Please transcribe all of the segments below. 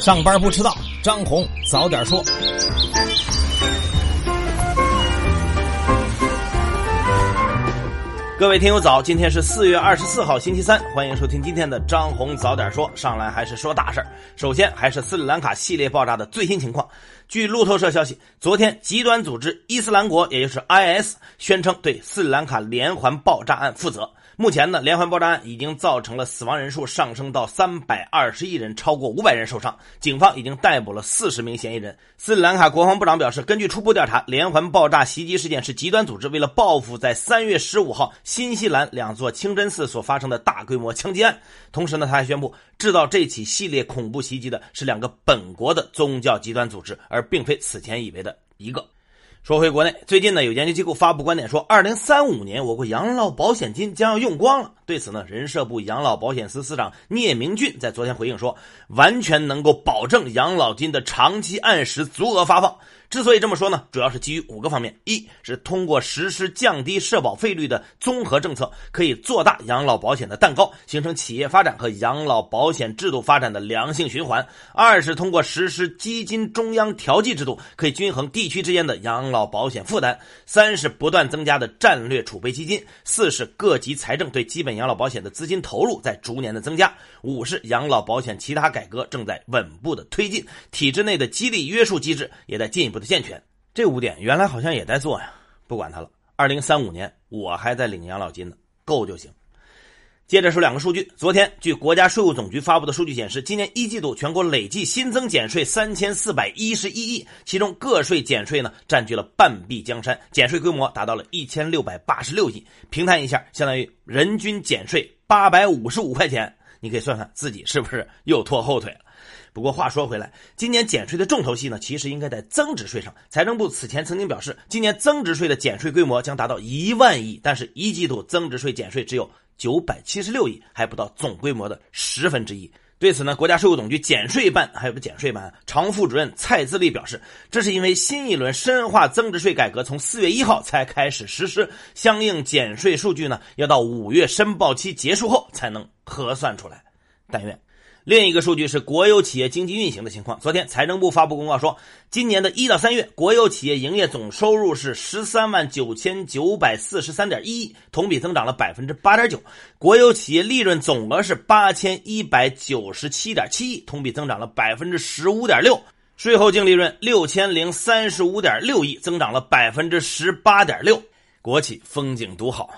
上班不迟到，张红早点说。各位听友早，今天是四月二十四号星期三，欢迎收听今天的张红早点说。上来还是说大事儿，首先还是斯里兰卡系列爆炸的最新情况。据路透社消息，昨天极端组织伊斯兰国，也就是 IS，宣称对斯里兰卡连环爆炸案负责。目前呢，连环爆炸案已经造成了死亡人数上升到三百二十一人，超过五百人受伤。警方已经逮捕了四十名嫌疑人。斯里兰卡国防部长表示，根据初步调查，连环爆炸袭击事件是极端组织为了报复在三月十五号新西兰两座清真寺所发生的大规模枪击案。同时呢，他还宣布，制造这起系列恐怖袭击的是两个本国的宗教极端组织，而并非此前以为的一个。说回国内，最近呢，有研究机构发布观点说，二零三五年我国养老保险金将要用光了。对此呢，人社部养老保险司司长聂明俊在昨天回应说，完全能够保证养老金的长期按时足额发放。之所以这么说呢，主要是基于五个方面：一是通过实施降低社保费率的综合政策，可以做大养老保险的蛋糕，形成企业发展和养老保险制度发展的良性循环；二是通过实施基金中央调剂制度，可以均衡地区之间的养老保险负担；三是不断增加的战略储备基金；四是各级财政对基本养老保险的资金投入在逐年的增加；五是养老保险其他改革正在稳步的推进，体制内的激励约束机制也在进一步。的健全，这五点原来好像也在做呀，不管它了。二零三五年我还在领养老金呢，够就行。接着说两个数据，昨天据国家税务总局发布的数据显示，今年一季度全国累计新增减税三千四百一十一亿，其中个税减税呢占据了半壁江山，减税规模达到了一千六百八十六亿，平摊一下，相当于人均减税八百五十五块钱。你可以算算自己是不是又拖后腿了。不过话说回来，今年减税的重头戏呢，其实应该在增值税上。财政部此前曾经表示，今年增值税的减税规模将达到一万亿，但是一季度增值税减税只有九百七十六亿，还不到总规模的十分之一。对此呢，国家税务总局减税办还有个减税办常副主任蔡自立表示，这是因为新一轮深化增值税改革从四月一号才开始实施，相应减税数据呢，要到五月申报期结束后才能核算出来。但愿。另一个数据是国有企业经济运行的情况。昨天财政部发布公告说，今年的一到三月，国有企业营业总收入是十三万九千九百四十三点一亿，同比增长了百分之八点九；国有企业利润总额是八千一百九十七点七亿，同比增长了百分之十五点六；税后净利润六千零三十五点六亿，增长了百分之十八点六。国企风景独好。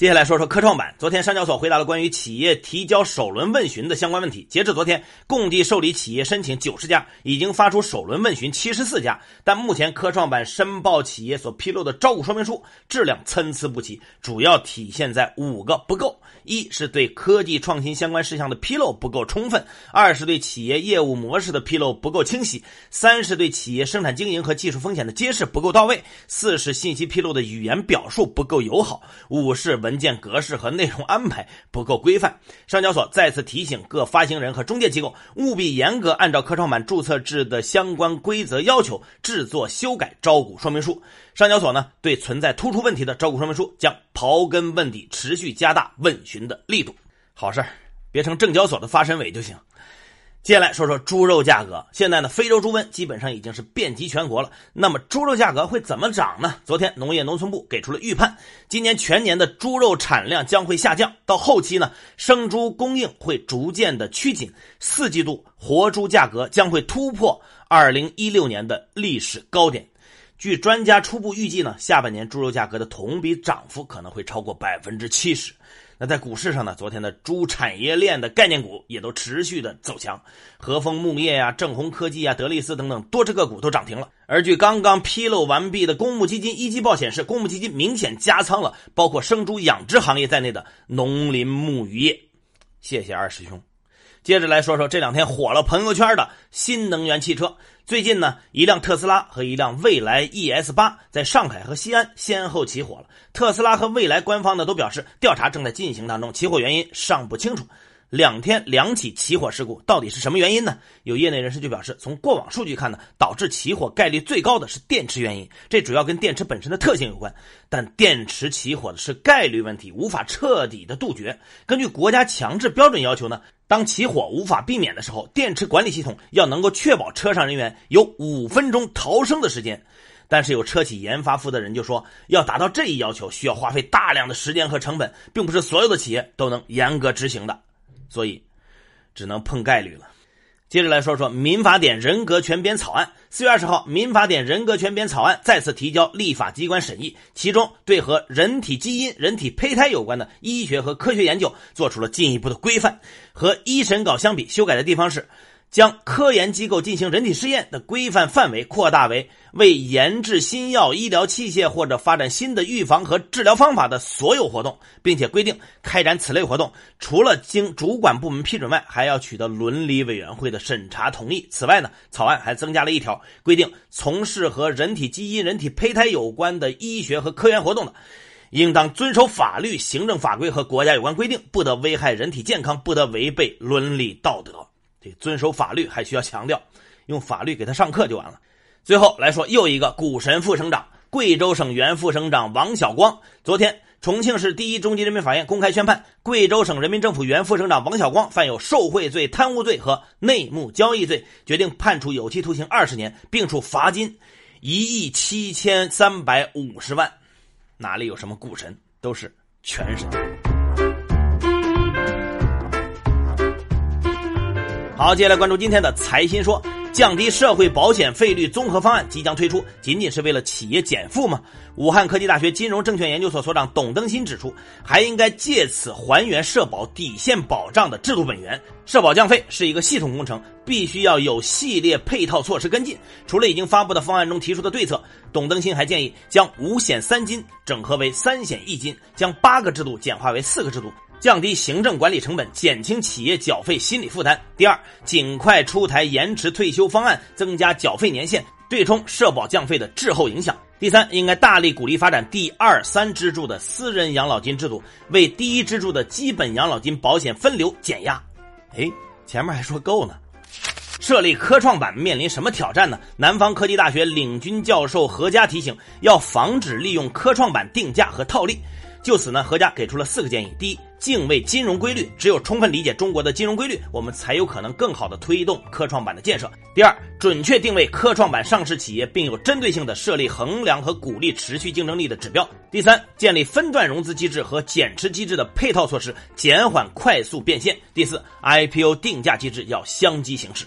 接下来说说科创板。昨天上交所回答了关于企业提交首轮问询的相关问题。截至昨天，共计受理企业申请九十家，已经发出首轮问询七十四家。但目前科创板申报企业所披露的招股说明书质量参差不齐，主要体现在五个不够：一是对科技创新相关事项的披露不够充分；二是对企业业务模式的披露不够清晰；三是对企业生产经营和技术风险的揭示不够到位；四是信息披露的语言表述不够友好；五是文。文件格式和内容安排不够规范，上交所再次提醒各发行人和中介机构务必严格按照科创板注册制的相关规则要求制作修改招股说明书。上交所呢，对存在突出问题的招股说明书将刨根问底，持续加大问询的力度。好事儿别成证交所的发审委就行。接下来说说猪肉价格。现在呢，非洲猪瘟基本上已经是遍及全国了。那么猪肉价格会怎么涨呢？昨天农业农村部给出了预判，今年全年的猪肉产量将会下降，到后期呢，生猪供应会逐渐的趋紧，四季度活猪价格将会突破二零一六年的历史高点。据专家初步预计呢，下半年猪肉价格的同比涨幅可能会超过百分之七十。那在股市上呢，昨天的猪产业链的概念股也都持续的走强，和丰牧业呀、正红科技啊、德力斯等等多只个股都涨停了。而据刚刚披露完毕的公募基金一季报显示，公募基金明显加仓了包括生猪养殖行业在内的农林牧渔业。谢谢二师兄。接着来说说这两天火了朋友圈的新能源汽车。最近呢，一辆特斯拉和一辆蔚来 ES 八在上海和西安先后起火了。特斯拉和蔚来官方呢都表示，调查正在进行当中，起火原因尚不清楚。两天两起起火事故，到底是什么原因呢？有业内人士就表示，从过往数据看呢，导致起火概率最高的是电池原因，这主要跟电池本身的特性有关。但电池起火的是概率问题，无法彻底的杜绝。根据国家强制标准要求呢，当起火无法避免的时候，电池管理系统要能够确保车上人员有五分钟逃生的时间。但是有车企研发负责人就说，要达到这一要求，需要花费大量的时间和成本，并不是所有的企业都能严格执行的，所以只能碰概率了。接着来说说《民法典》人格权编草案。四月二十号，《民法典》人格权编草案再次提交立法机关审议，其中对和人体基因、人体胚胎有关的医学和科学研究做出了进一步的规范。和一审稿相比，修改的地方是。将科研机构进行人体试验的规范范围扩大为为研制新药、医疗器械或者发展新的预防和治疗方法的所有活动，并且规定开展此类活动，除了经主管部门批准外，还要取得伦理委员会的审查同意。此外呢，草案还增加了一条，规定从事和人体基因、人体胚胎有关的医学和科研活动的，应当遵守法律、行政法规和国家有关规定，不得危害人体健康，不得违背伦理道德。这遵守法律还需要强调，用法律给他上课就完了。最后来说又一个股神副省长，贵州省原副省长王晓光。昨天，重庆市第一中级人民法院公开宣判，贵州省人民政府原副省长王晓光犯有受贿罪、贪污罪和内幕交易罪，决定判处有期徒刑二十年，并处罚金一亿七千三百五十万。哪里有什么股神，都是全神。好，接下来关注今天的财新说，降低社会保险费率综合方案即将推出，仅仅是为了企业减负吗？武汉科技大学金融证券研究所所长董登新指出，还应该借此还原社保底线保障的制度本源。社保降费是一个系统工程，必须要有系列配套措施跟进。除了已经发布的方案中提出的对策，董登新还建议将五险三金整合为三险一金，将八个制度简化为四个制度。降低行政管理成本，减轻企业缴费心理负担。第二，尽快出台延迟退休方案，增加缴费年限，对冲社保降费的滞后影响。第三，应该大力鼓励发展第二、三支柱的私人养老金制度，为第一支柱的基本养老金保险分流减压。哎，前面还说够呢。设立科创板面临什么挑战呢？南方科技大学领军教授何佳提醒，要防止利用科创板定价和套利。就此呢，何家给出了四个建议：第一，敬畏金融规律，只有充分理解中国的金融规律，我们才有可能更好的推动科创板的建设；第二，准确定位科创板上市企业，并有针对性的设立衡量和鼓励持续竞争力的指标；第三，建立分段融资机制和减持机制的配套措施，减缓快速变现；第四，IPO 定价机制要相机行事。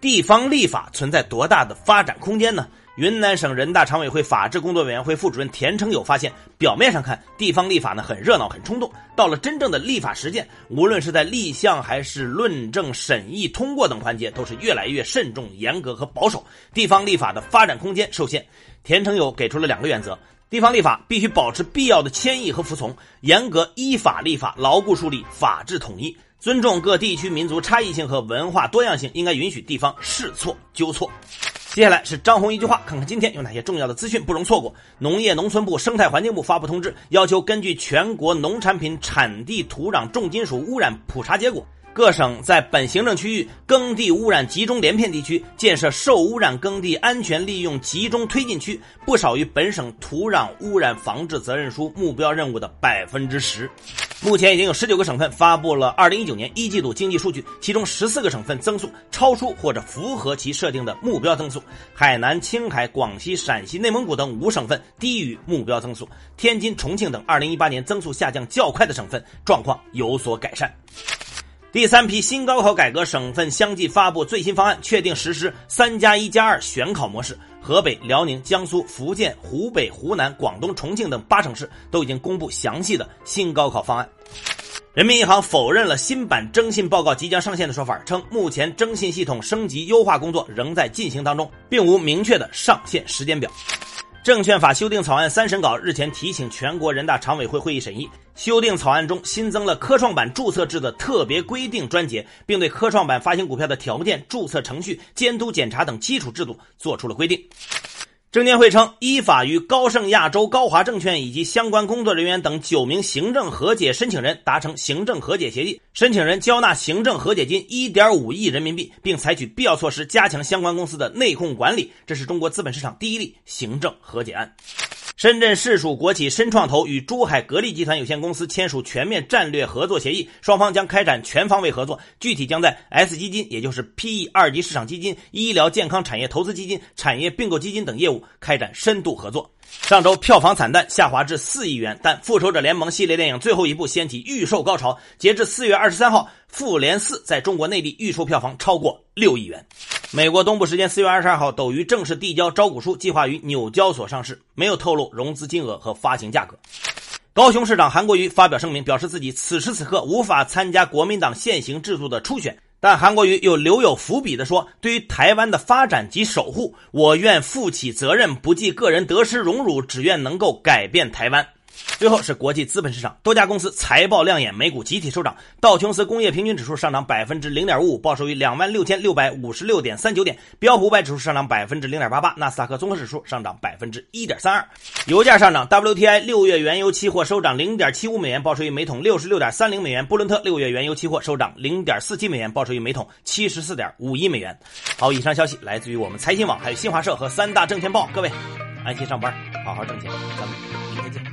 地方立法存在多大的发展空间呢？云南省人大常委会法制工作委员会副主任田成友发现，表面上看地方立法呢很热闹很冲动，到了真正的立法实践，无论是在立项还是论证、审议、通过等环节，都是越来越慎重、严格和保守。地方立法的发展空间受限。田成友给出了两个原则：地方立法必须保持必要的谦抑和服从，严格依法立法，牢固树立法治统一，尊重各地区民族差异性和文化多样性，应该允许地方试错纠错。接下来是张红一句话，看看今天有哪些重要的资讯不容错过。农业农村部、生态环境部发布通知，要求根据全国农产品产地土壤重金属污染普查结果。各省在本行政区域耕地污染集中连片地区建设受污染耕地安全利用集中推进区，不少于本省土壤污染防治责任书目标任务的百分之十。目前已经有十九个省份发布了二零一九年一季度经济数据，其中十四个省份增速超出或者符合其设定的目标增速，海南、青海、广西、陕西、内蒙古等五省份低于目标增速，天津、重庆等二零一八年增速下降较快的省份状况有所改善。第三批新高考改革省份相继发布最新方案，确定实施“三加一加二”选考模式。河北、辽宁、江苏、福建、湖北、湖南、广东、重庆等八省市都已经公布详细的新高考方案。人民银行否认了新版征信报告即将上线的说法，称目前征信系统升级优化工作仍在进行当中，并无明确的上线时间表。证券法修订草案三审稿日前提请全国人大常委会会议审议。修订草案中新增了科创板注册制的特别规定专节，并对科创板发行股票的条件、注册程序、监督检查等基础制度作出了规定。证监会称，依法与高盛亚洲、高华证券以及相关工作人员等九名行政和解申请人达成行政和解协议，申请人交纳行政和解金一点五亿人民币，并采取必要措施加强相关公司的内控管理。这是中国资本市场第一例行政和解案。深圳市属国企深创投与珠海格力集团有限公司签署全面战略合作协议，双方将开展全方位合作，具体将在 S 基金，也就是 PE 二级市场基金、医疗健康产业投资基金、产业并购基金等业务开展深度合作。上周票房惨淡，下滑至四亿元，但《复仇者联盟》系列电影最后一部掀起预售高潮，截至四月二十三号，《复联四》在中国内地预售票房超过六亿元。美国东部时间四月二十二号，斗鱼正式递交招股书，计划于纽交所上市，没有透露融资金额和发行价格。高雄市长韩国瑜发表声明，表示自己此时此刻无法参加国民党现行制度的初选。但韩国瑜又留有伏笔的说：“对于台湾的发展及守护，我愿负起责任，不计个人得失荣辱，只愿能够改变台湾。”最后是国际资本市场，多家公司财报亮眼，美股集体收涨。道琼斯工业平均指数上涨百分之零点五五，报收于两万六千六百五十六点三九点。标普五百指数上涨百分之零点八八，纳斯达克综合指数上涨百分之一点三二。油价上涨，WTI 六月原油期货收涨零点七五美元，报收于每桶六十六点三零美元。布伦特六月原油期货收涨零点四七美元，报收于每桶七十四点五一美元。好，以上消息来自于我们财新网，还有新华社和三大证券报。各位安心上班，好好挣钱，咱们明天见。